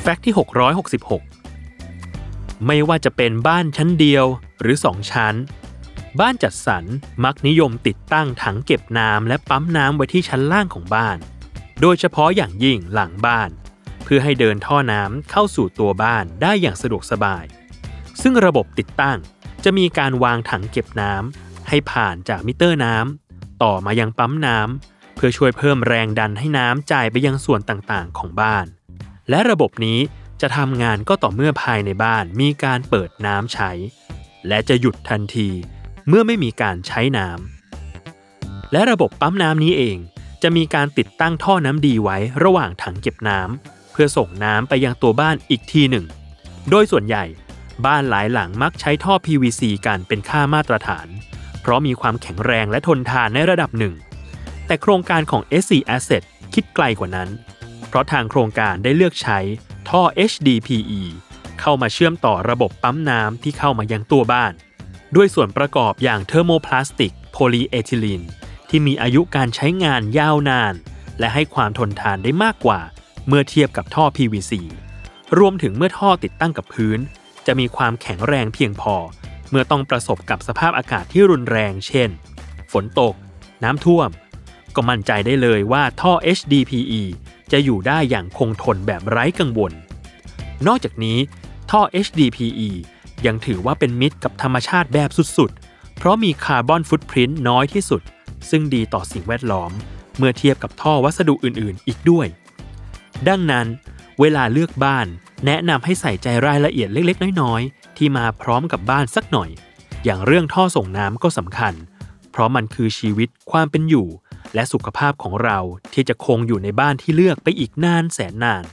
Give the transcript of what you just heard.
แฟกต์ที่ 666 ไม่ว่าจะเป็นบ้านชั้นเดียวหรือ2ชั้น บ้านจัดสรรมักนิยมติดตั้งถังเก็บน้ำและปั๊มน้ำไว้ที่ชั้นล่างของบ้าน โดยเฉพาะอย่างยิ่งหลังบ้าน เพื่อให้เดินท่อน้ำเข้าสู่ตัวบ้านได้อย่างสะดวกสบาย ซึ่งระบบติดตั้งจะมีการวางถังเก็บน้ำให้ผ่านจากมิเตอร์น้ำต่อมายังปั๊มน้ำเพื่อช่วยเพิ่มแรงดันให้น้ำจ่ายไปยังส่วนต่างๆ ของบ้าน และระบบนี้จะทำงานก็ต่อเมื่อภายในบ้านมีการเปิดน้ำใช้ และจะหยุดทันทีเมื่อไม่มีการใช้น้ำและระบบปั๊มน้ำนี้เอง จะมีการติดตั้งท่อน้ำดีไว้ระหว่างถังเก็บน้ำเพื่อส่งน้ำไปยังตัวบ้านอีกทีหนึ่ง โดยส่วนใหญ่บ้านหลายหลังมักใช้ท่อ PVC กันเป็นค่ามาตรฐาน เพราะมีความแข็งแรงและทนทานในระดับหนึ่ง แต่โครงการของ SC Asset คิดไกลกว่านั้น เพราะทางโครงการได้เลือกใช้ท่อ HDPE เข้ามาเชื่อมต่อระบบปั๊มน้ำที่เข้ามายังตัวบ้าน ด้วยส่วนประกอบอย่างเทอร์โมพลาสติกโพลีเอทิลีนที่มีอายุการใช้งานยาวนาน และให้ความทนทานได้มากกว่า เมื่อเทียบกับท่อ PVC รวมถึงเมื่อท่อติดตั้งกับพื้น จะมีความแข็งแรงเพียงพอ เมื่อต้องประสบกับสภาพอากาศที่รุนแรง เช่น ฝนตก น้ำท่วม ก็มั่นใจได้เลยว่าท่อ HDPE จะอยู่ได้อย่างคงทนแบบไร้กังวล นอกจากนี้ท่อ HDPE ยังถือว่าเป็นมิตรกับธรรมชาติแบบสุดๆ เพราะมีคาร์บอนฟุตพริ้นน้อยที่สุด ซึ่งดีต่อสิ่งแวดล้อม เมื่อเทียบกับท่อวัสดุอื่นๆ อีกด้วย ดังนั้น เวลาเลือกบ้าน แนะนำให้ใส่ใจรายละเอียดเล็กๆ น้อยๆ ที่มาพร้อมกับบ้านสักหน่อย อย่างเรื่องท่อส่งน้ำก็สำคัญ เพราะมันคือชีวิตความเป็นอยู่ และสุขภาพของเราที่จะคงอยู่ในบ้านที่เลือกไปอีกนานแสนนาน